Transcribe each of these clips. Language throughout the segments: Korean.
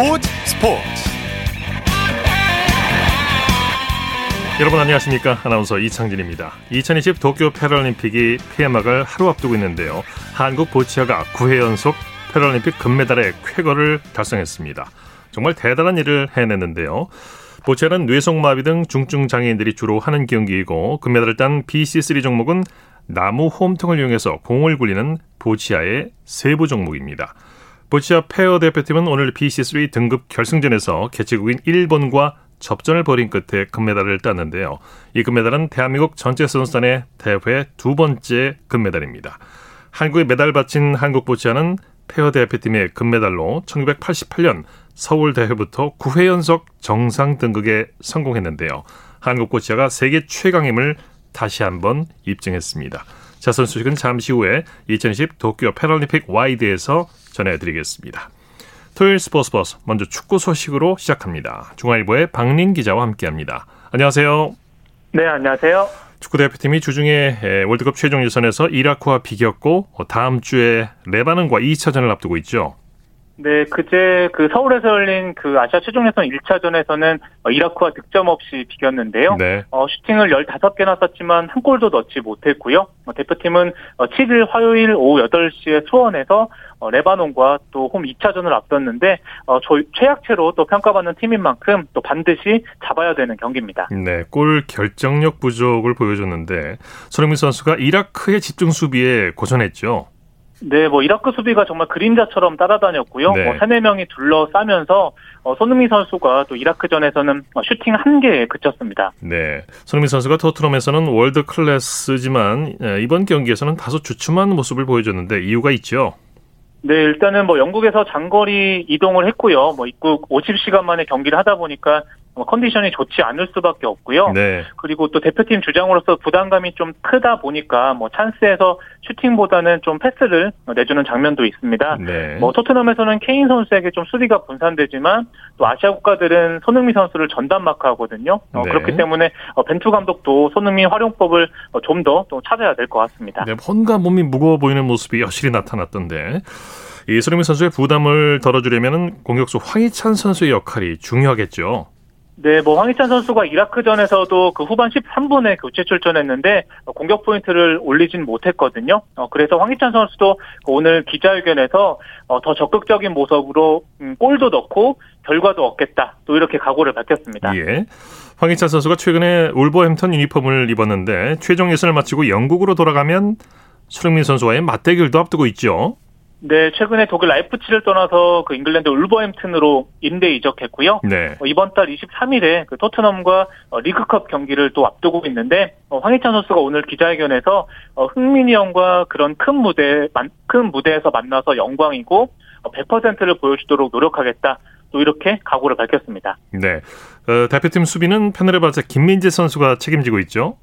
스포츠 스포츠. 여러분 안녕하십니까? 아나운서 이창진입니다. 2020 도쿄 패럴림픽이 폐막을 하루 앞두고 있는데요. 한국 보치아가 9회 연속 패럴림픽 금메달의 쾌거를 달성했습니다. 정말 대단한 일을 해냈는데요. 보치아는 뇌성마비 등 중증 장애인들이 주로 하는 경기이고 금메달을 딴 BC3 종목은 나무 홈통을 이용해서 공을 굴리는 보치아의 세부 종목입니다. 보치아 페어 대표팀은 오늘 BC3 등급 결승전에서 개최국인 일본과 접전을 벌인 끝에 금메달을 땄는데요. 이 금메달은 대한민국 전체 선수단의 대회 두 번째 금메달입니다. 한국에 메달 바친 한국 보치아는 페어 대표팀의 금메달로 1988년 서울 대회부터 9회 연속 정상 등극에 성공했는데요. 한국 보치아가 세계 최강임을 다시 한번 입증했습니다. 자, 선수 소식은 잠시 후에 2020 도쿄 패럴림픽 와이드에서 전해드리겠습니다. 토요일 스포츠 버스 먼저 축구 소식으로 시작합니다. 중앙일보의 박린 기자와 함께합니다. 안녕하세요. 네, 안녕하세요. 축구 대표팀이 주중에 월드컵 최종 예선에서 이라크와 비겼고 다음 주에 레바논과 2차전을 앞두고 있죠. 네, 그제 그 서울에서 열린 그 아시아 최종 예선 1차전에서는 이라크와 득점 없이 비겼는데요. 네. 어, 슈팅을 15개나 쐈지만 한 골도 넣지 못했고요. 어, 대표팀은 7일 어, 화요일 오후 8시에 수원에서 어, 레바논과 또 홈 2차전을 앞뒀는데 어, 최약체로 또 평가받는 팀인 만큼 또 반드시 잡아야 되는 경기입니다. 네, 골 결정력 부족을 보여줬는데 손흥민 선수가 이라크의 집중 수비에 고전했죠. 네, 뭐 이라크 수비가 정말 그림자처럼 따라다녔고요. 네. 뭐 세네 명이 둘러싸면서 어, 손흥민 선수가 또 이라크전에서는 어, 슈팅 한 개에 그쳤습니다. 네, 손흥민 선수가 토트넘에서는 월드 클래스지만 이번 경기에서는 다소 주춤한 모습을 보여줬는데 이유가 있죠. 네, 일단은 뭐 영국에서 장거리 이동을 했고요. 뭐 입국 50시간 만에 경기를 하다 보니까 뭐 컨디션이 좋지 않을 수밖에 없고요. 네. 그리고 또 대표팀 주장으로서 부담감이 좀 크다 보니까 뭐 찬스에서 슈팅보다는 좀 패스를 내주는 장면도 있습니다. 네. 뭐 토트넘에서는 케인 선수에게 좀 수비가 분산되지만 또 아시아 국가들은 손흥민 선수를 전담 마크하거든요. 어, 네. 그렇기 때문에 어, 벤투 감독도 손흥민 활용법을 어, 좀더 또 찾아야 될 것 같습니다. 네, 혼과 몸이 무거워 보이는 모습이 여실히 나타났던데. 이 손흥민 선수의 부담을 덜어주려면 공격수 황희찬 선수의 역할이 중요하겠죠. 네, 뭐 황희찬 선수가 이라크전에서도 그 후반 13분에 교체 출전했는데 공격 포인트를 올리진 못했거든요. 어, 그래서 황희찬 선수도 오늘 기자회견에서 어, 더 적극적인 모습으로 음, 골도 넣고 결과도 얻겠다. 또 이렇게 각오를 밝혔습니다. 예. 황희찬 선수가 최근에 울버햄턴 유니폼을 입었는데 최종 예선을 마치고 영국으로 돌아가면 손흥민 선수와의 맞대결도 앞두고 있죠. 네, 최근에 독일 라이프치히를 떠나서 그 잉글랜드 울버햄튼으로 임대 이적했고요. 네. 어, 이번 달 23일에 그 토트넘과 어, 리그컵 경기를 또 앞두고 있는데 어, 황희찬 선수가 오늘 기자회견에서 어, 흥민이 형과 그런 큰 무대 큰 무대에서 만나서 영광이고 100%를 어, 보여주도록 노력하겠다. 또 이렇게 각오를 밝혔습니다. 네, 어, 대표팀 수비는 페네르바체 김민재 선수가 책임지고 있죠.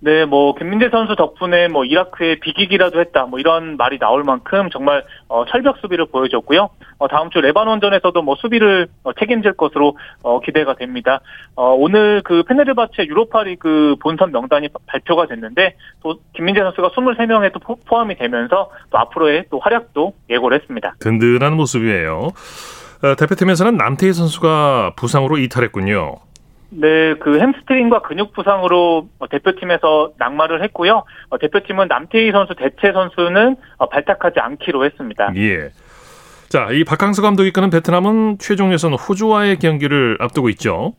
네, 뭐 김민재 선수 덕분에 뭐 이라크에 비기기라도 했다, 뭐 이런 말이 나올 만큼 정말 어, 철벽 수비를 보여줬고요. 어, 다음 주 레바논전에서도 뭐 수비를 어, 책임질 것으로 어, 기대가 됩니다. 어, 오늘 그 페네르바체 유로파리그 본선 명단이 발표가 됐는데 또 김민재 선수가 23명에 또 포함이 되면서 또 앞으로의 또 활약도 예고를 했습니다. 든든한 모습이에요. 어, 대표팀에서는 남태희 선수가 부상으로 이탈했군요. 네, 그 햄스트링과 근육 부상으로 어, 대표팀에서 낙마를 했고요. 어, 대표팀은 남태희 선수 대체 선수는 어, 발탁하지 않기로 했습니다. 예. 자, 이 박항서 감독이 이끄는 베트남은 최종 예선 호주와의 경기를 앞두고 있죠.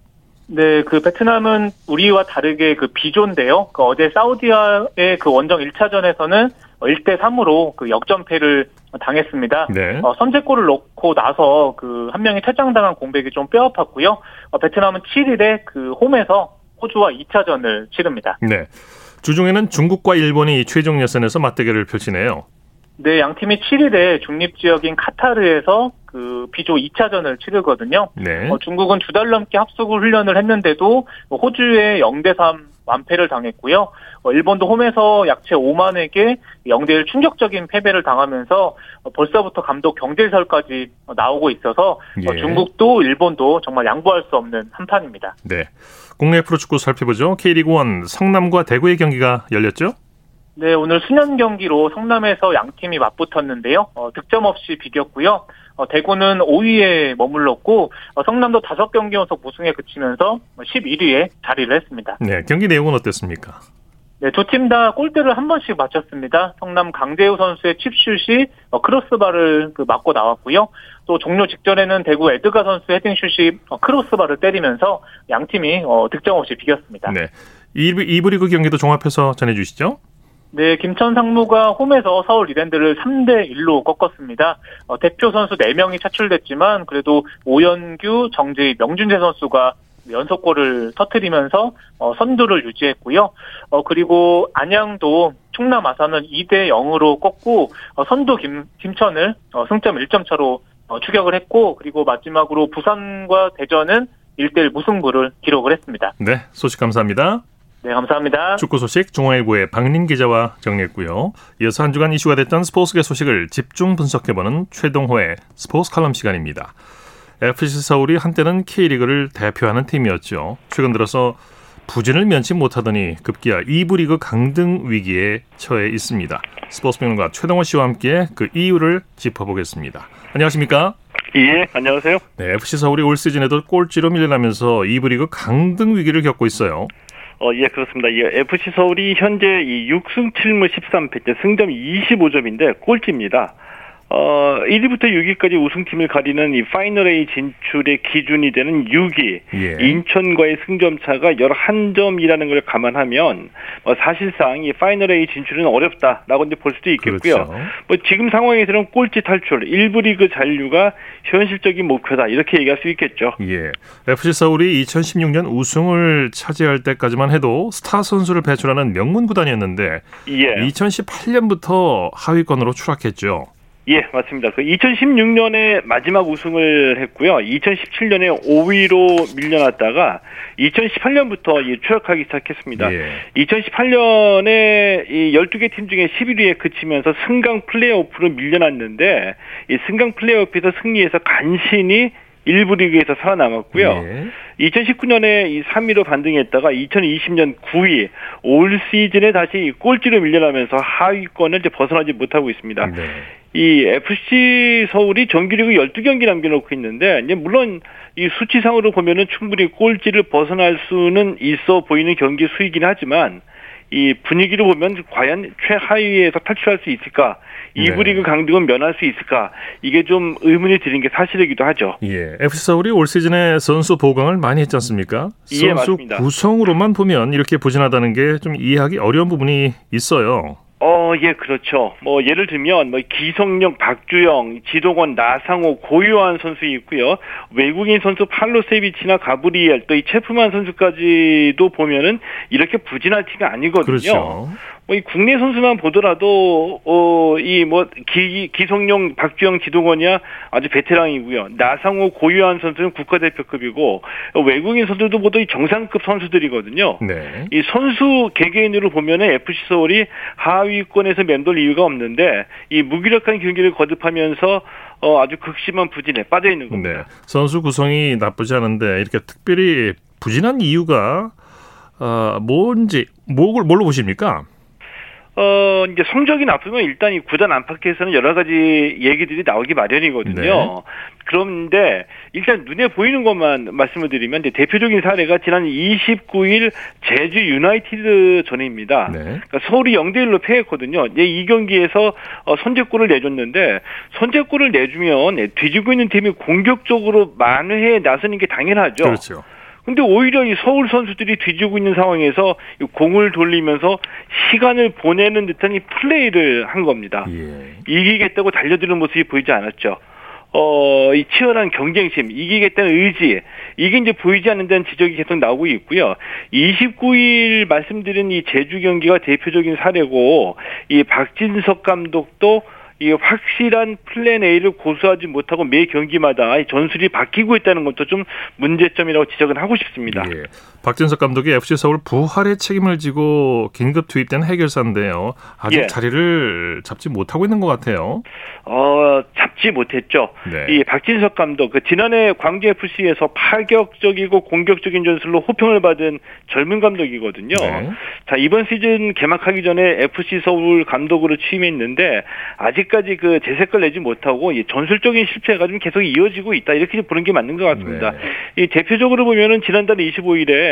네, 그 베트남은 우리와 다르게 그 비조인데요. 그 어제 사우디아의 그 원정 1차전에서는 1대 3으로 그 역전패를 당했습니다. 네. 어, 선제골을 넣고 나서 그 한 명이 퇴장당한 공백이 좀 뼈아팠고요. 어, 베트남은 7일에 그 홈에서 호주와 2차전을 치릅니다. 네. 주중에는 중국과 일본이 최종 예선에서 맞대결을 펼치네요. 네, 양 팀이 7일에 중립 지역인 카타르에서 그 비조 2차전을 치르거든요. 네. 어, 중국은 두 달 넘게 합숙 훈련을 했는데도 호주의 0대 3 완패를 당했고요. 어, 일본도 홈에서 약체 오만에게 0대 1 충격적인 패배를 당하면서 어, 벌써부터 감독 경질설까지 나오고 있어서 어, 예. 중국도 일본도 정말 양보할 수 없는 한판입니다. 네. 국내 프로축구 살펴보죠. K리그 1 성남과 대구의 경기가 열렸죠? 네, 오늘 수년 경기로 성남에서 양 팀이 맞붙었는데요. 어, 득점 없이 비겼고요. 어, 대구는 5위에 머물렀고 어, 성남도 5경기 연속 무승에 그치면서 11위에 자리를 했습니다. 네, 경기 내용은 어땠습니까? 네, 두 팀 다 골대를 한 번씩 맞췄습니다. 성남 강재우 선수의 칩슛이 어, 크로스바를 그 맞고 나왔고요. 또 종료 직전에는 대구 에드가 선수의 헤딩슛이 어, 크로스바를 때리면서 양 팀이 어, 득점 없이 비겼습니다. 네. 2부 리그 경기도 종합해서 전해주시죠. 네, 김천 상무가 홈에서 서울 이랜드를 3대 1로 꺾었습니다. 어, 대표 선수 4명이 차출됐지만 그래도 오현규, 정재희, 명준재 선수가 연속골을 터트리면서 어, 선두를 유지했고요. 어, 그리고 안양도 충남 아산은 2대 0으로 꺾고 어, 선두 김, 김천을 어, 승점 1점 차로 어, 추격을 했고 그리고 마지막으로 부산과 대전은 1대1 무승부를 기록을 했습니다. 네, 소식 감사합니다. 네, 감사합니다. 축구 소식 중앙일보의 박린 기자와 정리했고요. 이어서 한 주간 이슈가 됐던 스포츠계 소식을 집중 분석해보는 최동호의 스포츠 칼럼 시간입니다. FC 서울이 한때는 K리그를 대표하는 팀이었죠. 최근 들어서 부진을 면치 못하더니 급기야 2부 리그 강등 위기에 처해 있습니다. 스포츠 평론가 최동호 씨와 함께 그 이유를 짚어보겠습니다. 안녕하십니까? 예, 안녕하세요. 네, FC 서울이 올 시즌에도 꼴찌로 밀려나면서 2부 리그 강등 위기를 겪고 있어요. 어, 예, 그렇습니다. 예, FC 서울이 현재 이 6승 7무 13패, 승점 25점인데 꼴찌입니다. 어, 1위부터 6위까지 우승팀을 가리는 이 파이널 A 진출의 기준이 되는 6위 예. 인천과의 승점 차가 11점이라는 걸 감안하면 뭐 사실상 이 파이널 A 진출은 어렵다라고 이제 볼 수도 있겠고요. 그렇죠. 뭐 지금 상황에서는 꼴찌 탈출, 1부 리그 잔류가 현실적인 목표다 이렇게 얘기할 수 있겠죠. 예. FC 서울이 2016년 우승을 차지할 때까지만 해도 스타 선수를 배출하는 명문 구단이었는데 예. 2018년부터 하위권으로 추락했죠. 예, 맞습니다. 그 2016년에 마지막 우승을 했고요. 2017년에 5위로 밀려났다가 2018년부터 이 추락하기 시작했습니다. 예. 2018년에 이 12개 팀 중에 11위에 그치면서 승강 플레이오프로 밀려났는데 이 승강 플레이오프에서 승리해서 간신히 일부 리그에서 살아남았고요. 예. 2019년에 이 3위로 반등했다가 2020년 9위, 올 시즌에 다시 꼴찌로 밀려나면서 하위권을 이제 벗어나지 못하고 있습니다. 네. 이 FC 서울이 정규리그 12경기 남겨놓고 있는데 이제 물론 이 수치상으로 보면은 충분히 꼴찌를 벗어날 수는 있어 보이는 경기 수이긴 하지만 이 분위기를 보면 과연 최하위에서 탈출할 수 있을까? 이부 네. 리그 강등은 면할 수 있을까? 이게 좀 의문이 드는 게 사실이기도 하죠. 예. FC 서울이 올 시즌에 선수 보강을 많이 했지 않습니까? 예, 선수 맞습니다. 구성으로만 보면 이렇게 부진하다는 게 좀 이해하기 어려운 부분이 있어요. 어, 예, 그렇죠. 뭐, 예를 들면, 뭐, 기성용, 박주영, 지동원, 나상호, 고유한 선수 있고요. 외국인 선수 팔로세비치나 가브리엘, 또 이 체프만 선수까지도 보면은 이렇게 부진할 팀이 아니거든요. 그렇죠. 뭐 이 국내 선수만 보더라도 어이 뭐 기성용, 박주영, 지동원이야 아주 베테랑이고요. 나상호, 고유한 선수는 국가대표급이고 외국인 선수도 모두 정상급 선수들이거든요. 네. 이 선수 개개인으로 보면은 FC 서울이 하위권에서 맴돌 이유가 없는데 이 무기력한 경기를 거듭하면서 어 아주 극심한 부진에 빠져 있는 겁니다. 네. 선수 구성이 나쁘지 않은데 이렇게 특별히 부진한 이유가 어 뭔지 뭘 뭘로 보십니까? 어, 이제 성적이 나쁘면 일단 이 구단 안팎에서는 여러 가지 얘기들이 나오기 마련이거든요. 네. 그런데 일단 눈에 보이는 것만 말씀을 드리면 이제 대표적인 사례가 지난 29일 제주 유나이티드 전입니다. 네. 그러니까 서울이 0대 1로 패했거든요. 이제 이 경기에서 어, 선제골을 내줬는데 선제골을 내주면 뒤지고 있는 팀이 공격적으로 만회해 나서는 게 당연하죠. 그렇죠. 근데 오히려 이 서울 선수들이 뒤지고 있는 상황에서 공을 돌리면서 시간을 보내는 듯한 이 플레이를 한 겁니다. 예. 이기겠다고 달려드는 모습이 보이지 않았죠. 어, 이 치열한 경쟁심, 이기겠다는 의지, 이게 이제 보이지 않는 다는 지적이 계속 나오고 있고요. 29일 말씀드린 이 제주 경기가 대표적인 사례고, 이 박진석 감독도 이 확실한 플랜 A를 고수하지 못하고 매 경기마다 전술이 바뀌고 있다는 것도 좀 문제점이라고 지적은 하고 싶습니다. 예. 박진석 감독이 FC 서울 부활의 책임을 지고 긴급 투입된 해결사인데요. 아직 예. 자리를 잡지 못하고 있는 것 같아요. 어, 잡지 못했죠. 네. 이 박진석 감독, 그 지난해 광주 FC에서 파격적이고 공격적인 전술로 호평을 받은 젊은 감독이거든요. 네. 자, 이번 시즌 개막하기 전에 FC 서울 감독으로 취임했는데 아직 아직까지 그 재색을 내지 못하고 전술적인 실패가 좀 계속 이어지고 있다 이렇게 보는 게 맞는 것 같습니다. 네. 이 대표적으로 보면은 지난달 25일에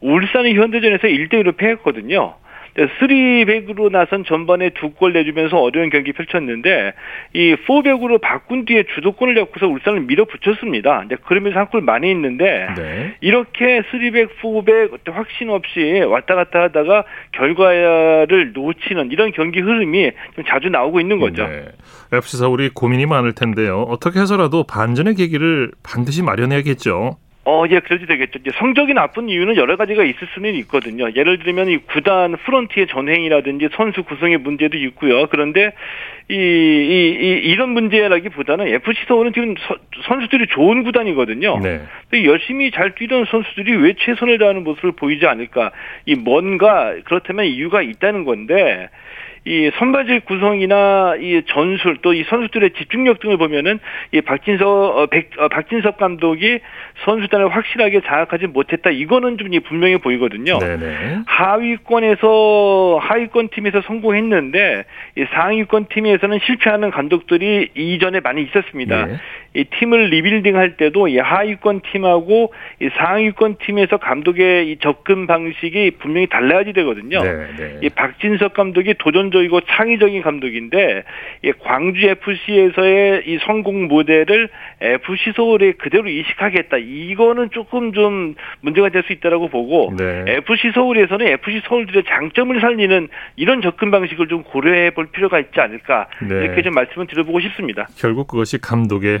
울산의 현대전에서 1대 1로 패했거든요. 3백으로 나선 전반에 두 골 내주면서 어려운 경기 펼쳤는데 이 4백으로 바꾼 뒤에 주도권을 잡고서 울산을 밀어붙였습니다. 이제 그러면서 한 골 많이 있는데 네. 이렇게 3백, 4백 확신 없이 왔다 갔다 하다가 결과를 놓치는 이런 경기 흐름이 좀 자주 나오고 있는 거죠. 네. FC 서울이 고민이 많을 텐데요. 어떻게 해서라도 반전의 계기를 반드시 마련해야겠죠. 어, 예, 그래도 되겠죠. 이제 성적이 나쁜 이유는 여러 가지가 있을 수는 있거든요. 예를 들면 이 구단 프런트의 전횡이라든지 선수 구성의 문제도 있고요. 그런데 이, 이, 이 이런 문제라기보다는 FC 서울은 지금 서, 선수들이 좋은 구단이거든요. 네. 열심히 잘 뛰던 선수들이 왜 최선을 다하는 모습을 보이지 않을까? 이 뭔가 그렇다면 이유가 있다는 건데 이 선발질 구성이나 이 전술 또 이 선수들의 집중력 등을 보면은 이 박진석 어, 백, 어, 박진석 감독이 선수단을 확실하게 장악하지 못했다. 이거는 좀 분명해 보이거든요. 네네. 하위권에서 하위권 팀에서 성공했는데 이 상위권 팀에서는 실패하는 감독들이 이전에 많이 있었습니다. 네. 이 팀을 리빌딩 할 때도 이 하위권 팀하고 이 상위권 팀에서 감독의 이 접근 방식이 분명히 달라야지 되거든요. 네, 네. 이 박진섭 감독이 도전적이고 창의적인 감독인데 이 광주 FC에서의 이 성공 모델을 FC 서울에 그대로 이식하겠다. 이거는 조금 좀 문제가 될 수 있다라고 보고 네. FC 서울에서는 FC 서울들의 장점을 살리는 이런 접근 방식을 좀 고려해 볼 필요가 있지 않을까 네. 이렇게 좀 말씀을 드려보고 싶습니다. 결국 그것이 감독의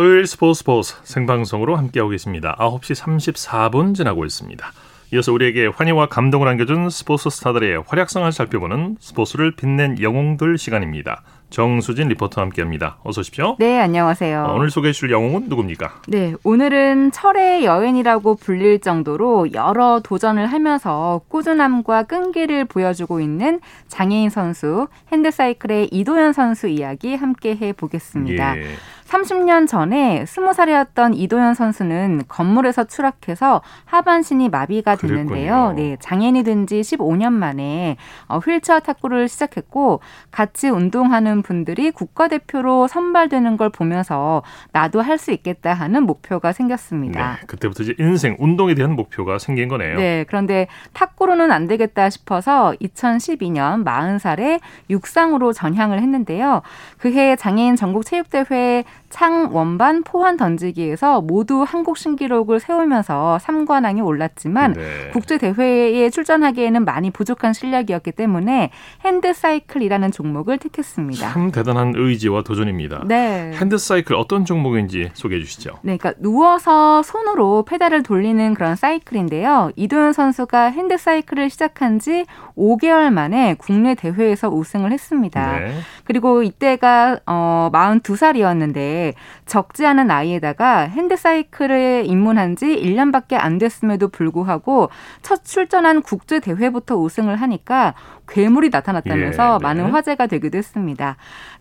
토요일 스포츠 스포츠 생방송으로 함께하고 계십니다. 9시 34분 지나고 있습니다. 이어서 우리에게 환희와 감동을 안겨준 스포츠 스타들의 활약상을 살펴보는 스포츠를 빛낸 영웅들 시간입니다. 정수진 리포터와 함께합니다. 어서 오십시오. 네, 안녕하세요. 어, 오늘 소개해 주실 영웅은 누굽니까? 네, 오늘은 철의 여인이라고 불릴 정도로 여러 도전을 하면서 꾸준함과 끈기를 보여주고 있는 장애인 선수 핸드사이클의 이도현 선수 이야기 함께 해 보겠습니다. 예. 30년 전에 20살이었던 이도현 선수는 건물에서 추락해서 하반신이 마비가 됐는데요. 네, 장애인이 된 지 15년 만에 어, 휠체어 탁구를 시작했고 같이 운동하는 분들이 국가대표로 선발되는 걸 보면서 나도 할 수 있겠다 하는 목표가 생겼습니다. 네, 그때부터 이제 인생 운동에 대한 목표가 생긴 거네요. 네, 그런데 탁구로는 안 되겠다 싶어서 2012년 40살에 육상으로 전향을 했는데요. 그해 장애인 전국 체육대회 창 원반 포환 던지기에서 모두 한국 신기록을 세우면서 3관왕에 올랐지만 네. 국제 대회에 출전하기에는 많이 부족한 실력이었기 때문에 핸드사이클이라는 종목을 택했습니다. 참 대단한 의지와 도전입니다. 네. 핸드사이클 어떤 종목인지 소개해 주시죠. 네, 그러니까 누워서 손으로 페달을 돌리는 그런 사이클인데요. 이도현 선수가 핸드사이클을 시작한 지 5개월 만에 국내 대회에서 우승을 했습니다. 네. 그리고 이때가 어 42살이었는데 적지 않은 나이에다가 핸드사이클에 입문한 지 1년밖에 안 됐음에도 불구하고 첫 출전한 국제 대회부터 우승을 하니까 괴물이 나타났다면서 예, 네. 많은 화제가 되기도 했습니다.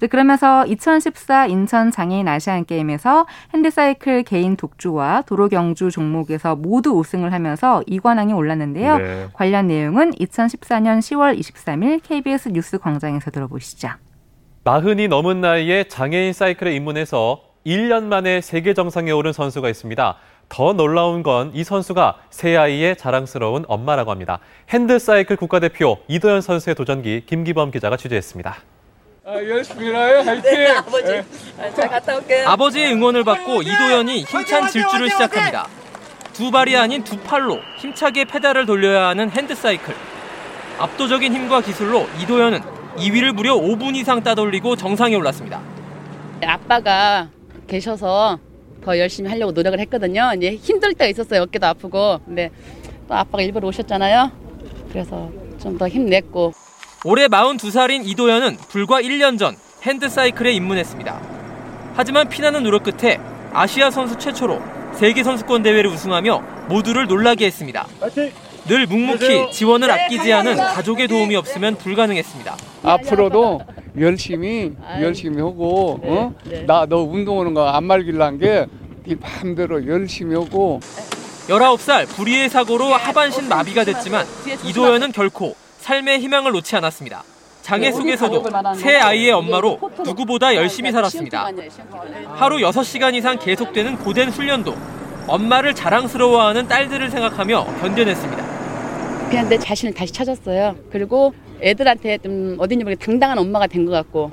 그러면서 2014 인천 장애인 아시안 게임에서 핸드사이클 개인 독주와 도로 경주 종목에서 모두 우승을 하면서 2관왕에 올랐는데요. 네. 관련 내용은 2014년 10월 23일 KBS 뉴스 광장에서 들어보시죠. 마흔이 넘은 나이에 장애인 사이클에 입문해서 1년 만에 세계 정상에 오른 선수가 있습니다. 더 놀라운 건 이 선수가 세 아이의 자랑스러운 엄마라고 합니다. 핸드 사이클 국가대표 이도현 선수의 도전기 김기범 기자가 취재했습니다. 아, 열심히 해요. 화이팅! 네, 아버지. 네. 잘 갔다 올게요. 아버지의 응원을 받고 이도현이 힘찬 질주를 시작합니다. 두 발이 아닌 두 팔로 힘차게 페달을 돌려야 하는 핸드 사이클. 압도적인 힘과 기술로 이도현은 2위를 무려 5분 이상 따돌리고 정상에 올랐습니다. 아빠가 계셔서 더 열심히 하려고 노력을 했거든요. 이제 힘들 때가 있었어요. 어깨도 아프고. 근데 또 아빠가 일부러 오셨잖아요. 그래서 좀 더 힘냈고. 올해 42살인 이도현은 불과 1년 전 핸드사이클에 입문했습니다. 하지만 피나는 노력 끝에 아시아 선수 최초로 세계 선수권 대회를 우승하며 모두를 놀라게 했습니다. 늘 묵묵히 지원을 아끼지 않은 가족의 도움이 없으면 불가능했습니다. 앞으로도 열심히 열심히 하고 어? 나 너 운동하는 거 안 말길란 게네 마음대로 열심히 하고. 19살 불의의 사고로 하반신 마비가 됐지만 이도현은 결코 삶의 희망을 놓지 않았습니다. 장애 속에서도 새 아이의 엄마로 누구보다 열심히 살았습니다. 하루 6시간 이상 계속되는 고된 훈련도 엄마를 자랑스러워하는 딸들을 생각하며 견뎌냈습니다. 내 자신을 다시 찾았어요. 그리고 애들한테 좀 어딘지 모르게 당당한 엄마가 된 것 같고.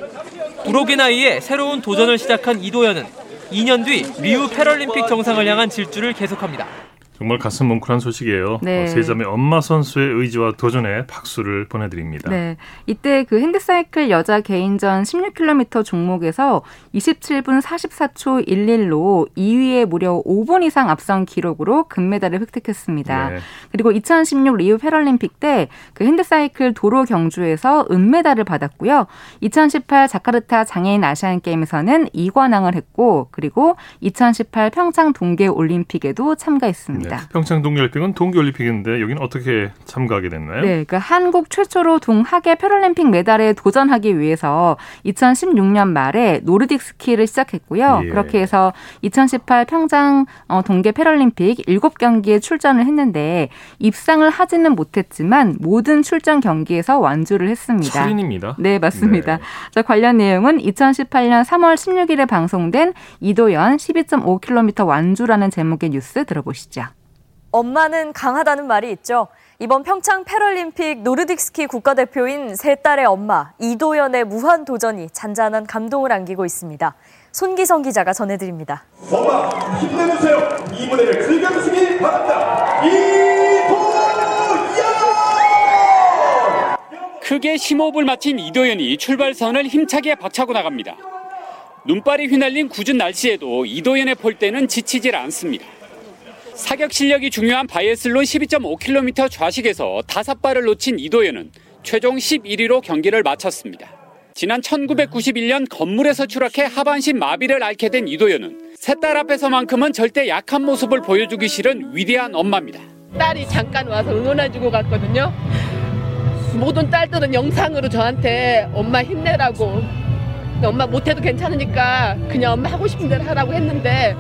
부록의 나이에 새로운 도전을 시작한 이도현은 2년 뒤 리우 패럴림픽 정상을 향한 질주를 계속합니다. 정말 가슴 뭉클한 소식이에요. 네. 어, 세자매 엄마 선수의 의지와 도전에 박수를 보내드립니다. 네, 이때 그 핸드사이클 여자 개인전 16km 종목에서 27분 44초 11로 2위에 무려 5분 이상 앞선 기록으로 금메달을 획득했습니다. 네. 그리고 2016 리우 패럴림픽 때 그 핸드사이클 도로 경주에서 은메달을 받았고요. 2018 자카르타 장애인 아시안 게임에서는 2관왕을 했고 그리고 2018 평창 동계 올림픽에도 참가했습니다. 있습니다. 네, 평창 동계올림픽은 동계올림픽인데 여기는 어떻게 참가하게 됐나요? 네, 그러니까 한국 최초로 동하계 패럴림픽 메달에 도전하기 위해서 2016년 말에 노르딕 스키를 시작했고요. 예. 그렇게 해서 2018 평창 어, 동계 패럴림픽 7경기에 출전을 했는데 입상을 하지는 못했지만 모든 출전 경기에서 완주를 했습니다. 철인입니다. 네, 맞습니다. 네. 자, 관련 내용은 2018년 3월 16일에 방송된 이도연 12.5km 완주라는 제목의 뉴스 들어보시죠. 엄마는 강하다는 말이 있죠. 이번 평창 패럴림픽 노르딕 스키 국가대표인 세 딸의 엄마 이도연의 무한 도전이 잔잔한 감동을 안기고 있습니다. 손기성 기자가 전해드립니다. 엄마 힘내주세요. 이 무대를 즐겨주시기 바랍니다. 이도연! 크게 심호흡을 마친 이도연이 출발선을 힘차게 박차고 나갑니다. 눈발이 휘날린 굳은 날씨에도 이도연의 폴대는 지치질 않습니다. 사격 실력이 중요한 바이애슬론 12.5km 좌식에서 다섯 발을 놓친 이도현은 최종 11위로 경기를 마쳤습니다. 지난 1991년 건물에서 추락해 하반신 마비를 앓게 된 이도현은 새딸 앞에서만큼은 절대 약한 모습을 보여주기 싫은 위대한 엄마입니다. 딸이 잠깐 와서 응원해주고 갔거든요. 모든 딸들은 영상으로 저한테 엄마 힘내라고 엄마 못해도 괜찮으니까 그냥 엄마 하고 싶은 대로 하라고 했는데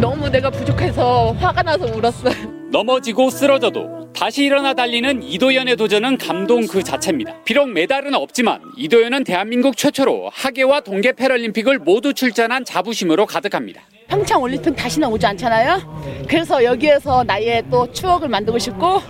너무 내가 부족해서 화가 나서 울었어요. 넘어지고 쓰러져도 다시 일어나 달리는 이도현의 도전은 감동 그 자체입니다. 비록 메달은 없지만 이도현은 대한민국 최초로 하계와 동계 패럴림픽을 모두 출전한 자부심으로 가득합니다. 평창 올림픽 다시는 오지 않잖아요. 그래서 여기에서 나의 또 추억을 만들고 싶고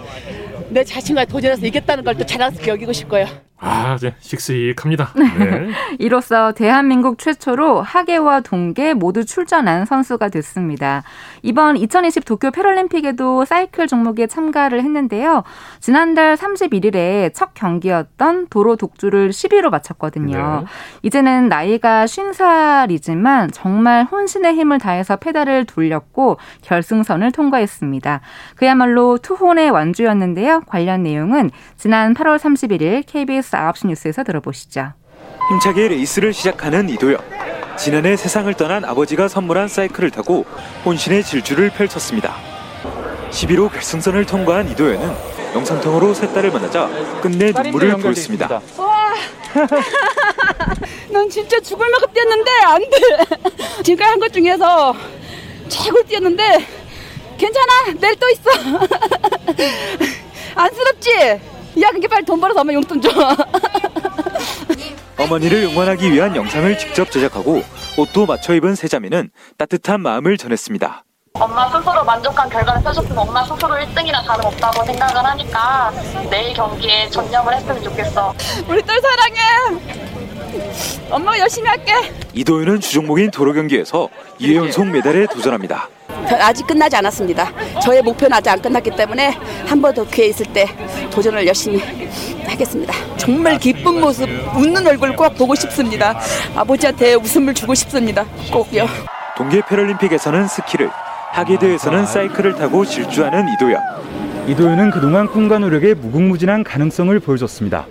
내 자신과 도전해서 이겼다는 걸 또 자랑스럽게 여기고 싶고요. 아, 네, 씩씩합니다. 네. 이로써 대한민국 최초로 하계와 동계 모두 출전한 선수가 됐습니다. 이번 2020 도쿄 패럴림픽에도 사이클 종목에 참가를 했는데요. 지난달 31일에 첫 경기였던 도로 독주를 10위로 마쳤거든요. 네. 이제는 나이가 50살이지만 정말 혼신의 힘을 다해서 페달을 돌렸고 결승선을 통과했습니다. 그야말로 투혼의 완주였는데요. 관련 내용은 지난 8월 31일 KBS KBS 9시 뉴스에서 들어보시죠. 힘차게 레이스를 시작하는 이도현. 지난해 세상을 떠난 아버지가 선물한 사이클을 타고 혼신의 질주를 펼쳤습니다. 11호 결승선을 통과한 이도현은 영상통으로 새 딸을 만나자 끝내 눈물을 보였습니다. 난 진짜 죽을 만큼 뛰었는데 안 돼. 지금까지 한 것 중에서 최고 뛰었는데 괜찮아 내일 또 있어. 안쓰럽지? 야 그게 빨리 돈 벌어서 엄마 용돈 줘. 어머니를 응원하기 위한 영상을 직접 제작하고 옷도 맞춰 입은 세자매는 따뜻한 마음을 전했습니다. 엄마 스스로 만족한 결과를 펴줬으면 엄마 스스로 1등이나 다름없다고 생각을 하니까 내일 경기에 전념을 했으면 좋겠어. 우리 딸 사랑해. 엄마가 열심히 할게. 이도윤은 주종목인 도로 경기에서 2회 연속 메달에 도전합니다. 아직 끝나지 않았습니다. 저의 목표는 아직 안 끝났기 때문에 한 번 더 기회 있을 때 도전을 열심히 하겠습니다. 정말 기쁜 모습, 웃는 얼굴 꼭 보고 싶습니다. 아버지한테 웃음을 주고 싶습니다. 꼭요. 동계 패럴림픽에서는 스키를, 하계대에서는 사이클을 타고 질주하는 이도현. 이도현은 그동안 꿈과 노력의 무궁무진한 가능성을 보여줬습니다.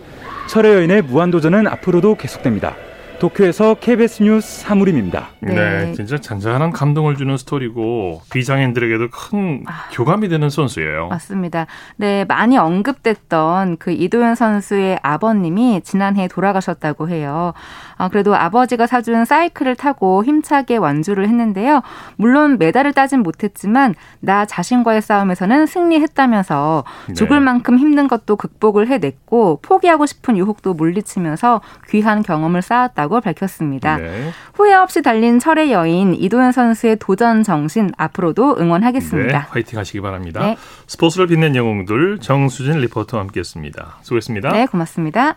철의 여인의 무한도전은 앞으로도 계속됩니다. 도쿄에서 KBS 뉴스 사무림입니다. 네. 네. 진짜 잔잔한 감동을 주는 스토리고 비장인들에게도 큰 아. 교감이 되는 선수예요. 맞습니다. 네, 많이 언급됐던 그 이도현 선수의 아버님이 지난해 돌아가셨다고 해요. 아, 그래도 아버지가 사준 사이클을 타고 힘차게 완주를 했는데요. 물론 메달을 따진 못했지만 나 자신과의 싸움에서는 승리했다면서 네. 죽을 만큼 힘든 것도 극복을 해냈고 포기하고 싶은 유혹도 물리치면서 귀한 경험을 쌓았다고 밝혔습니다. 네. 후회 없이 달린 철의 여인 이도현 선수의 도전 정신 앞으로도 응원하겠습니다. 네, 화이팅 하시기 바랍니다. 네. 스포츠를 빛낸 영웅들 정수진 리포터와 함께했습니다. 수고했습니다. 네, 고맙습니다.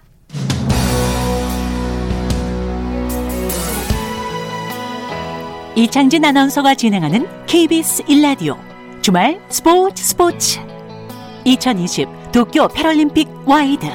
이창진 아나운서가 진행하는 KBS 일라디오 주말 스포츠 스포츠 2020 도쿄 패럴림픽 와이드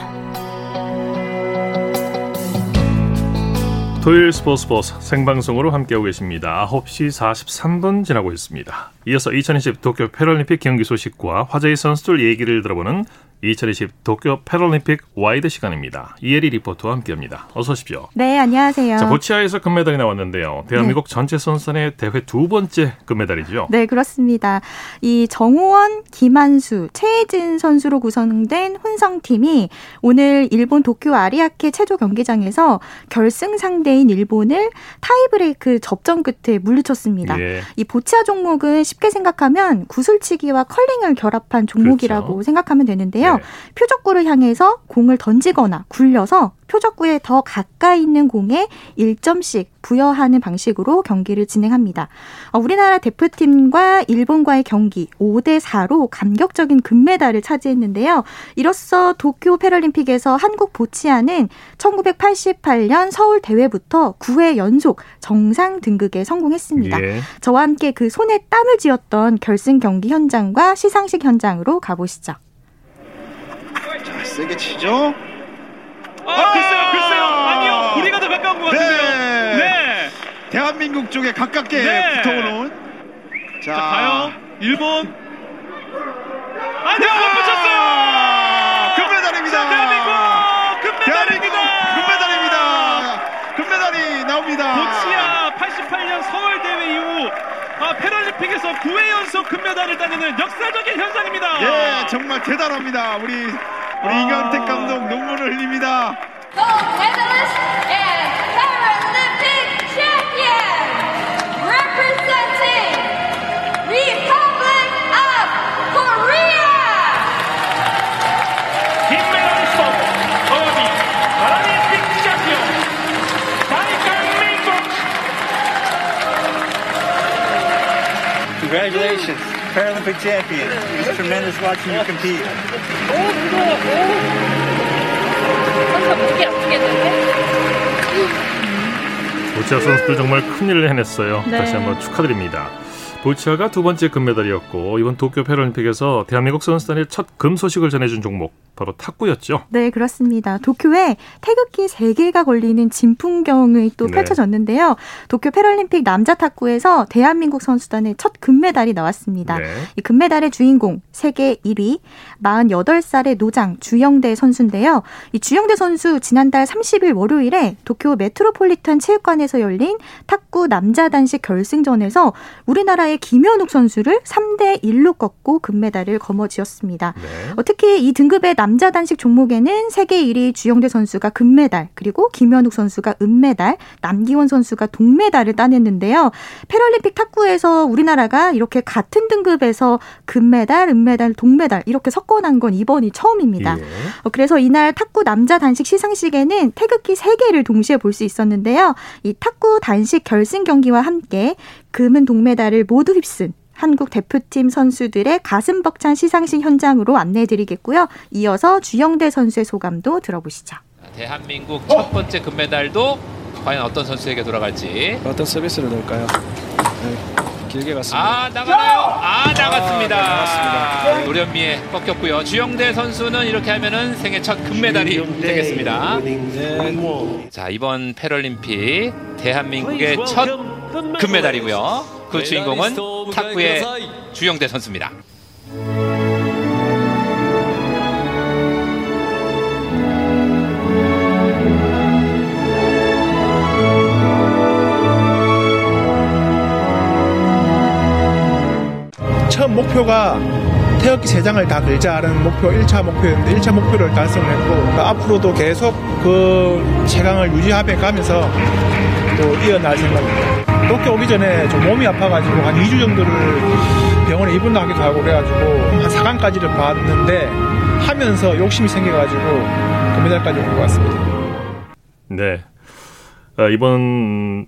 토요일 스포츠 스포츠 생방송으로 함께하고 계십니다. 9시 43분 지나고 있습니다. 이어서 2020 도쿄 패럴림픽 경기 소식과 화제의 선수들 얘기를 들어보는 2020 도쿄 패럴림픽 와이드 시간입니다. 이혜리 리포터와 함께합니다. 어서 오십시오. 네, 안녕하세요. 자, 보치아에서 금메달이 나왔는데요. 대한민국 네. 전체 선수단의 대회 두 번째 금메달이죠. 네, 그렇습니다. 이 정호원, 김한수, 최혜진 선수로 구성된 혼성팀이 오늘 일본 도쿄 아리아케 체조 경기장에서 결승 상대인 일본을 타이브레이크 접전 끝에 물리쳤습니다. 예. 이 보치아 종목은 쉽게 생각하면 구슬치기와 컬링을 결합한 종목이라고 그렇죠. 생각하면 되는데요. 있는데요. 네. 표적구를 향해서 공을 던지거나 굴려서 표적구에 더 가까이 있는 공에 1점씩 부여하는 방식으로 경기를 진행합니다. 어, 우리나라 대표팀과 일본과의 경기 5대 4로 감격적인 금메달을 차지했는데요. 이로써 도쿄 패럴림픽에서 한국 보치아는 1988년 서울 대회부터 9회 연속 정상 등극에 성공했습니다. 예. 저와 함께 그 손에 땀을 쥐었던 결승 경기 현장과 시상식 현장으로 가보시죠. 자, 세게 치죠. 아, 아 글쎄요, 글쎄요. 아니요, 우리가 더 가까운 것 같은데요. 네. 네. 대한민국 쪽에 가깝게 네. 붙어오는. 자, 자 가요. 일본. 아니요, 못 붙였어요. 금메달입니다. 자, 대한민국 금메달입니다. 금메달입니다. 금메달이 나옵니다. 보치아 88년 서울 대회 이후 아, 패럴림픽에서 9회 연속 금메달을 따내는 역사적인 현상입니다. 예, 정말 대단합니다. 우리 우리 아... 이강택 감독 눈물을 흘립니다. Paralympic champion. It's tremendous watching you compete. 보치아 선수들 정말 큰일을 해냈어요. 네. 다시 한번 축하드립니다. 보치아가 두 번째 금메달이었고 이번 도쿄 패럴림픽에서 대한민국 선수단의 첫 금 소식을 전해준 종목 바로 탁구였죠. 네, 그렇습니다. 도쿄에 태극기 3개가 걸리는 진풍경이 또 네. 펼쳐졌는데요. 도쿄 패럴림픽 남자 탁구에서 대한민국 선수단의 첫 금메달이 나왔습니다. 네. 이 금메달의 주인공 세계 1위 48살의 노장 주영대 선수인데요. 이 주영대 선수 지난달 30일 월요일에 도쿄 메트로폴리탄 체육관에서 열린 탁구 남자 단식 결승전에서 우리나라의 김현욱 선수를 3대 1로 꺾고 금메달을 거머쥐었습니다. 네. 어, 특히 이 등급의 남 남자 단식 종목에는 세계 1위 주영대 선수가 금메달, 그리고 김현욱 선수가 은메달, 남기원 선수가 동메달을 따냈는데요. 패럴림픽 탁구에서 우리나라가 이렇게 같은 등급에서 금메달, 은메달, 동메달 이렇게 섞어난 건 이번이 처음입니다. 예. 어, 그래서 이날 탁구 남자 단식 시상식에는 태극기 3개를 동시에 볼 수 있었는데요. 이 탁구 단식 결승 경기와 함께 금은 동메달을 모두 휩쓴 한국 대표팀 선수들의 가슴 벅찬 시상식 현장으로 안내해드리겠고요. 이어서 주영대 선수의 소감도 들어보시죠. 대한민국 첫 번째 금메달도 과연 어떤 선수에게 돌아갈지. 어떤 서비스를 넣을까요? 네, 길게 갔습니다. 아 나가나요? 아 나갔습니다. 아, 노련미에 꺾였고요. 주영대 선수는 이렇게 하면은 생애 첫 금메달이 되겠습니다. 네. 자 이번 패럴림픽 대한민국의 첫 금메달이고요. 그 주인공은 탁구의 주영대 선수입니다. 처음 목표가 태극기 3장을 다 걸자라는 목표 1차 목표였는데 1차 목표를 달성을 했고 그 앞으로도 계속 그 최강을 유지하며 가면서 또 이어날 생각입니다. 도쿄 오기 전에 좀 몸이 아파가지고 한 2주 정도를 병원에 입원도 하기도 하고 그래가지고 한 4강까지를 봤는데 하면서 욕심이 생겨가지고 금메달까지 온 것 같습니다. 네. 아, 이번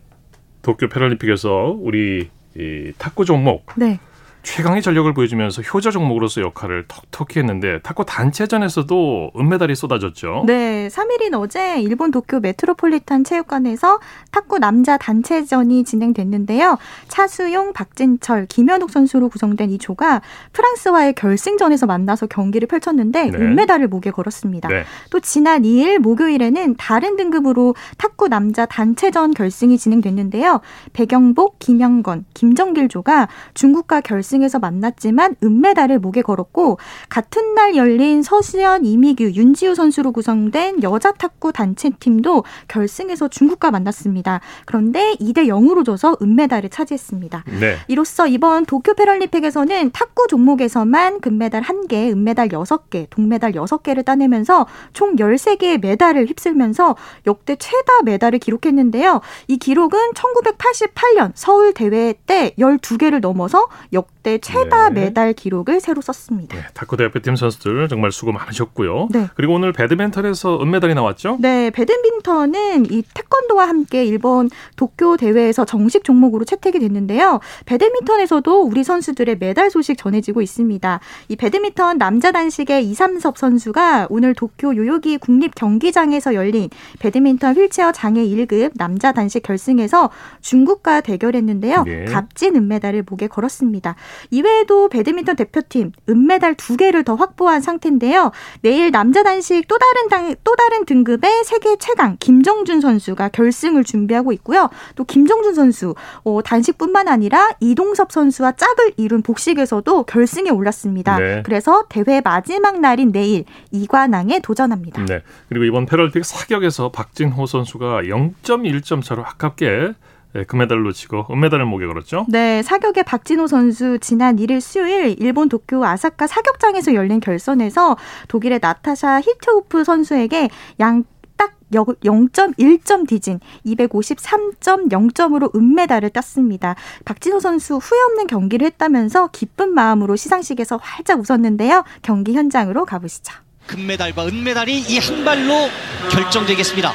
도쿄 패럴림픽에서 우리 이 탁구 종목 네. 최강의 전력을 보여주면서 효자 종목으로서 역할을 톡톡히 했는데 탁구 단체전에서도 은메달이 쏟아졌죠. 네, 3일인 어제 일본 도쿄 메트로폴리탄 체육관에서 탁구 남자 단체전이 진행됐는데요. 차수용, 박진철, 김현욱 선수로 구성된 이 조가 프랑스와의 결승전에서 만나서 경기를 펼쳤는데 네. 은메달을 목에 걸었습니다. 네. 또 지난 2일 목요일에는 다른 등급으로 탁구 남자 단체전 결승이 진행됐는데요. 배경복, 김영건, 김정길 조가 중국과 결승 에서 만났지만 은메달을 목에 걸었고 같은 날 열린 서수연, 이미규, 윤지우 선수로 구성된 여자 탁구 단체 팀도 결승에서 중국과 만났습니다. 그런데 2대 0으로 져서 은메달을 차지했습니다. 네. 이로써 이번 도쿄 패럴림픽에서는 탁구 종목에서만 금메달 1개, 은메달 6개, 동메달 6개를 따내면서 총 13개의 메달을 휩쓸면서 역대 최다 메달을 기록했는데요. 이 기록은 1988년 서울 대회 때 12개를 넘어서 역대 최다 네. 메달 기록을 새로 썼습니다. 탁구 대표팀 선수들 정말 수고 많으셨고요. 네. 그리고 오늘 배드민턴에서 은메달이 나왔죠? 네, 배드민턴은 이 태권도와 함께 일본 도쿄 대회에서 정식 종목으로 채택이 됐는데요. 배드민턴에서도 우리 선수들의 메달 소식 전해지고 있습니다. 이 배드민턴 남자 단식의 이삼섭 선수가 오늘 도쿄 요요기 국립 경기장에서 열린 배드민턴 휠체어 장애 1급 남자 단식 결승에서 중국과 대결했는데요. 네. 값진 은메달을 목에 걸었습니다. 이외에도 배드민턴 대표팀 은메달 두 개를 더 확보한 상태인데요. 내일 남자 단식 또 다른 당, 또 다른 등급의 세계 최강 김정준 선수가 결승을 준비하고 있고요. 또 김정준 선수 어, 단식뿐만 아니라 이동섭 선수와 짝을 이룬 복식에서도 결승에 올랐습니다. 네. 그래서 대회 마지막 날인 내일 이관왕에 도전합니다. 네. 그리고 이번 패럴림픽 사격에서 박진호 선수가 0.1점 차로 아깝게 예, 금메달을 놓치고 은메달을 목에 걸었죠. 네, 사격의 박진호 선수 지난 1일 수요일 일본 도쿄 아사카 사격장에서 열린 결선에서 독일의 나타샤 히트호프 선수에게 양 딱 0.1점 뒤진 253.0점으로 은메달을 땄습니다. 박진호 선수 후회 없는 경기를 했다면서 기쁜 마음으로 시상식에서 활짝 웃었는데요. 경기 현장으로 가보시죠. 금메달과 은메달이 이 한 발로 결정되겠습니다.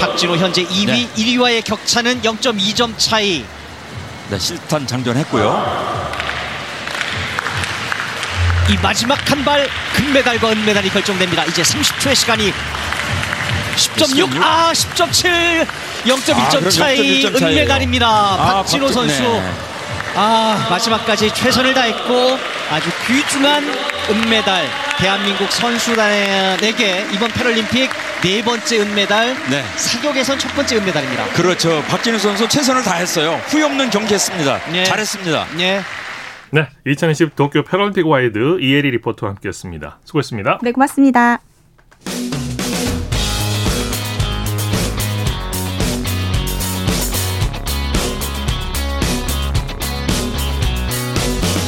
박진호 현재 2위, 네. 1위와의 격차는 0.2점 차이. 네, 실탄 장전했고요. 이 마지막 한 발 금메달과 은메달이 결정됩니다. 이제 30초의 시간이 10.6, 아 10.7, 0.1점 아, 차이 0.1점 차이예요. 은메달입니다. 아, 박진호 박진- 선수. 네. 아 마지막까지 최선을 다했고 아주 귀중한 은메달 대한민국 선수단에게 이번 패럴림픽 네 번째 은메달 네. 사격에선 첫 번째 은메달입니다. 그렇죠. 박진우 선수 최선을 다했어요. 후회 없는 경기했습니다. 네. 잘했습니다. 네. 네. 2020 도쿄 패럴림픽 와이드 이혜리 리포터와 함께했습니다. 수고했습니다. 네, 고맙습니다.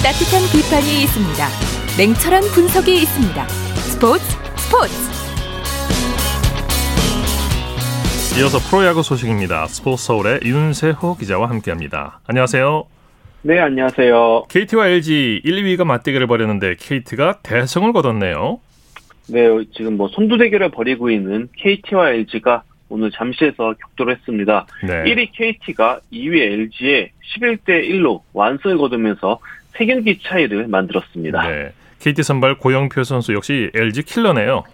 따뜻한 비판이 있습니다. 냉철한 분석이 있습니다. 스포츠 스포츠. 이어서 프로야구 소식입니다. 스포츠 서울의 윤세호 기자와 함께합니다. 안녕하세요. 네, 안녕하세요. KT와 LG 1, 2위가 맞대결을 벌였는데 KT가 대성을 거뒀네요. 네, 지금 뭐 선두 대결을 벌이고 있는 KT와 LG가 오늘 잠시에서 격돌을 했습니다. 네. 1위 KT가 2위 LG에 11대 1로 완승을 거두면서 3경기 차이를 만들었습니다. 네. KT 선발 고영표 선수 역시 LG 킬러네요.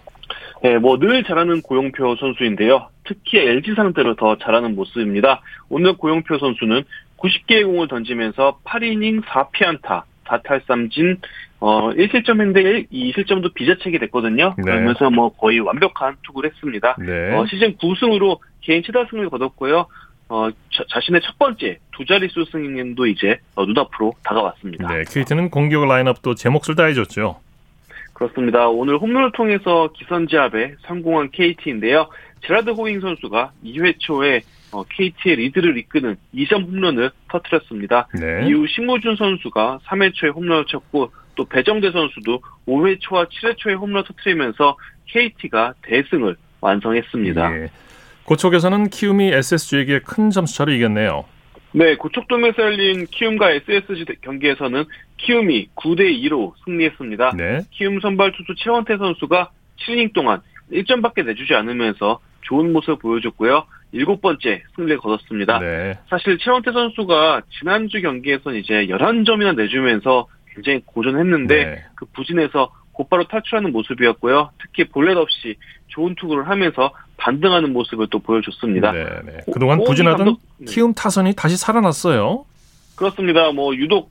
네, 뭐 늘 잘하는 고용표 선수인데요. 특히 LG 상대로 더 잘하는 모습입니다. 오늘 고용표 선수는 90개의 공을 던지면서 8이닝 4피안타, 4탈삼진, 어, 1실점인데 2실점도 비자책이 됐거든요. 네. 그러면서 뭐 거의 완벽한 투구를 했습니다. 네. 어, 시즌 9승으로 개인 최다 승을 거뒀고요. 어, 자, 신의 첫 번째 두 자릿수 승인도 이제 어, 눈앞으로 다가왔습니다. 네, KT는 공격 라인업도 제 몫을 다해줬죠. 그렇습니다. 오늘 홈런을 통해서 기선제압에 성공한 KT인데요. 제라드 호잉 선수가 2회 초에 어, KT의 리드를 이끄는 2점 홈런을 터뜨렸습니다. 네. 이후 신무준 선수가 3회 초에 홈런을 쳤고 또 배정대 선수도 5회 초와 7회 초에 홈런을 터뜨리면서 KT가 대승을 완성했습니다. 예. 고척에서는 키움이 SSG에게 큰 점수차로 이겼네요. 네, 고척돔에서 열린 키움과 SSG 경기에서는 키움이 9대 2로 승리했습니다. 네. 키움 선발 투수 최원태 선수가 7이닝 동안 1점밖에 내주지 않으면서 좋은 모습을 보여줬고요. 일곱 번째 승리를 거뒀습니다. 네. 사실 최원태 선수가 지난주 경기에서는 이제 11점이나 내주면서 굉장히 고전했는데 네. 그 부진에서 곧바로 탈출하는 모습이었고요. 특히 볼넷 없이 좋은 투구를 하면서 반등하는 모습을 또 보여줬습니다. 네, 네. 그동안 오- 부진하던 감독- 네. 키움 타선이 다시 살아났어요. 그렇습니다. 뭐 유독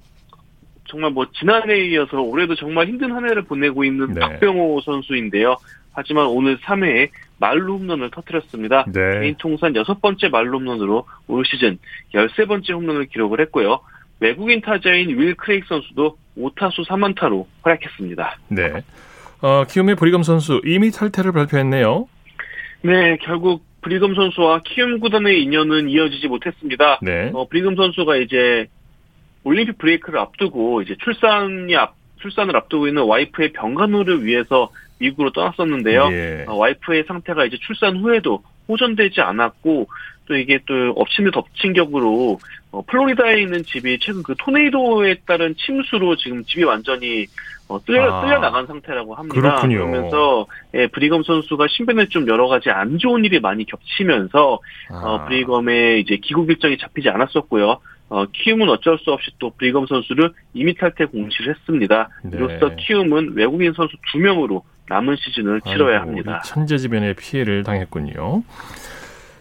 정말 뭐 지난해에 이어서 올해도 정말 힘든 한 해를 보내고 있는 네. 박병호 선수인데요. 하지만 오늘 3회에 말루 홈런을 터뜨렸습니다. 네. 개인 통산 여섯 번째 말루 홈런으로 올 시즌 13번째 홈런을 기록을 했고요. 외국인 타자인 윌 크레이크 선수도 5타수 3안타로 활약했습니다. 네. 어, 키움의 브리검 선수 이미 탈퇴를 발표했네요. 네, 결국 브리검 선수와 키움 구단의 인연은 이어지지 못했습니다. 네. 어, 브리검 선수가 이제 올림픽 브레이크를 앞두고 이제 출산이 앞, 출산을 앞두고 있는 와이프의 병간호를 위해서 미국으로 떠났었는데요. 예. 어, 와이프의 상태가 이제 출산 후에도 호전되지 않았고 또 이게 또 엎친 데 덮친 격으로 어, 플로리다에 있는 집이 최근 그 토네이도에 따른 침수로 지금 집이 완전히 어, 뚫려, 아. 뚫려 나간 상태라고 합니다. 그렇군요. 그러면서 예, 브리검 선수가 신변에 좀 여러 가지 안 좋은 일이 많이 겹치면서 아. 어, 브리검의 이제 귀국 일정이 잡히지 않았었고요. 어, 키움은 어쩔 수 없이 또 브리검 선수를 이미 탈퇴 공시를 했습니다. 네. 이로써 키움은 외국인 선수 두 명으로 남은 시즌을 치러야 아이고, 합니다. 이 천재지변의 피해를 당했군요.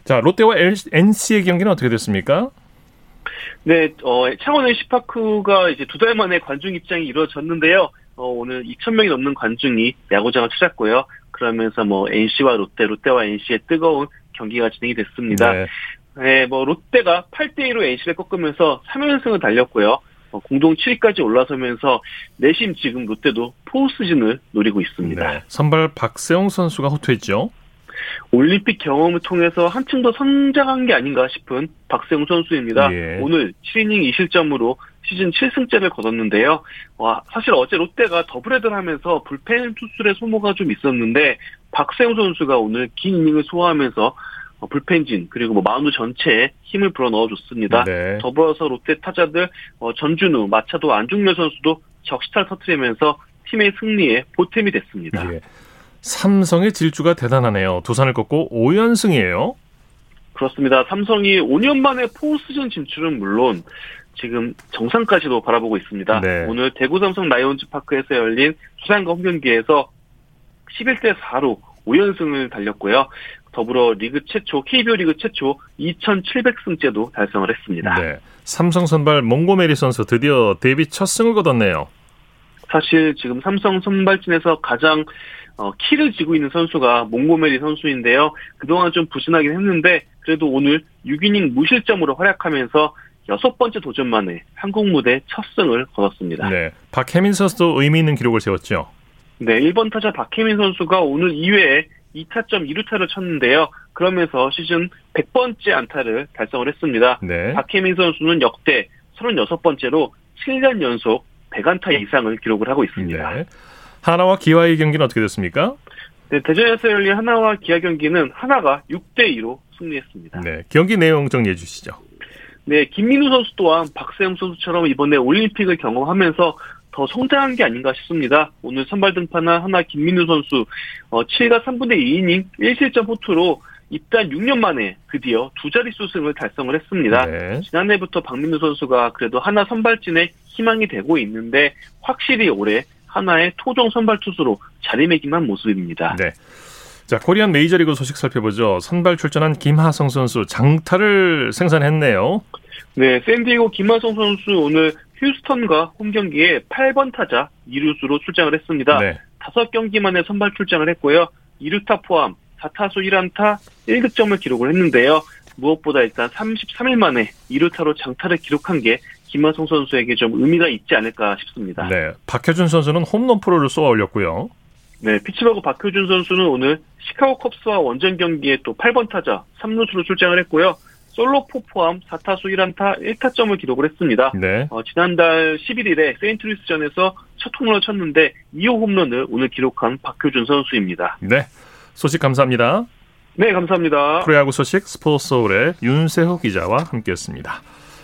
자, 롯데와 NC의 경기는 어떻게 됐습니까? 네, 어, 창원 NC파크가 이제 두 달 만에 관중 입장이 이루어졌는데요. 어, 오늘 2,000명이 넘는 관중이 야구장을 찾았고요. 그러면서 뭐 NC와 롯데, 롯데와 NC의 뜨거운 경기가 진행이 됐습니다. 네. 네, 뭐 롯데가 8대2로 NC를 꺾으면서 3연승을 달렸고요. 어, 공동 7위까지 올라서면서 내심 지금 롯데도 포스진을 노리고 있습니다. 네. 선발 박세웅 선수가 호투했죠. 올림픽 경험을 통해서 한층 더 성장한 게 아닌가 싶은 박세웅 선수입니다. 예. 오늘 7이닝 2실점으로 시즌 7승째를 거뒀는데요. 와, 사실 어제 롯데가 더블헤더를 하면서 불펜 투수의 소모가 좀 있었는데 박세웅 선수가 오늘 긴 이닝을 소화하면서 어, 불펜진 그리고 뭐 마운드 전체에 힘을 불어 넣어줬습니다. 네. 더불어서 롯데 타자들 어, 전준우, 마차도, 안중열 선수도 적시타를 터트리면서 팀의 승리에 보탬이 됐습니다. 예. 삼성의 질주가 대단하네요. 두산을 꺾고 5연승이에요. 그렇습니다. 삼성이 5년 만에 포스즌 진출은 물론 지금 정상까지도 바라보고 있습니다. 네. 오늘 대구 삼성 라이온즈 파크에서 열린 수상과 홈 경기에서 11대 4로 5연승을 달렸고요. 더불어 리그 최초 KBO 리그 최초 2,700승째도 달성을 했습니다. 네. 삼성 선발 몽고메리 선수 드디어 데뷔 첫 승을 거뒀네요. 사실 지금 삼성 선발진에서 가장 어, 키를 쥐고 있는 선수가 몽고메리 선수인데요. 그동안 좀 부진하긴 했는데 그래도 오늘 6이닝 무실점으로 활약하면서 여섯 번째 도전 만에 한국 무대 첫 승을 거뒀습니다. 네. 박혜민 선수도 의미 있는 기록을 세웠죠. 네, 1번 타자 박혜민 선수가 오늘 2회에 2타점 2루타를 쳤는데요. 그러면서 시즌 100번째 안타를 달성을 했습니다. 네. 박혜민 선수는 역대 36번째로 7년 연속 100안타 이상을 기록을 하고 있습니다. 네. 하나와 기와의 경기는 어떻게 됐습니까? 네, 대전에서 열린 하나와 기아 경기는 하나가 6대 2로 승리했습니다. 네. 경기 내용 정리해 주시죠. 네, 김민우 선수 또한 박세영 선수처럼 이번에 올림픽을 경험하면서 더 성장한 게 아닌가 싶습니다. 오늘 선발 등판한 하나 김민우 선수 어, 7과 3분의 2이닝 1실점 호투로 입단 6년 만에 드디어 두 자릿수 승을 달성을 했습니다. 네. 지난해부터 박민우 선수가 그래도 하나 선발진의 희망이 되고 있는데 확실히 올해 하나의 토종 선발 투수로 자리매김한 모습입니다. 네. 자, 코리안 메이저리그 소식 살펴보죠. 선발 출전한 김하성 선수 장타를 생산했네요. 네, 샌디에고 김하성 선수 오늘 휴스턴과 홈 경기에 8번 타자 2루수로 출장을 했습니다. 네. 5경기 만에 선발 출장을 했고요. 2루타 포함 4타수 1안타 1득점을 기록을 했는데요. 무엇보다 일단 33일 만에 2루타로 장타를 기록한 게 김하성 선수에게 좀 의미가 있지 않을까 싶습니다. 네, 박효준 선수는 홈런 프로를 쏘아 올렸고요. 네, 피츠버그 박효준 선수는 오늘 시카고 컵스와 원정 경기에 또 8번 타자 3루수로 출장을 했고요. 솔로포 포함 4타수 1안타 1타점을 기록을 했습니다. 네. 어, 지난달 11일에 세인트루이스전에서 첫 홈런을 쳤는데 2호 홈런을 오늘 기록한 박효준 선수입니다. 네, 소식 감사합니다. 네, 감사합니다. 프로야구 소식 스포츠 서울의 윤세호 기자와 함께했습니다.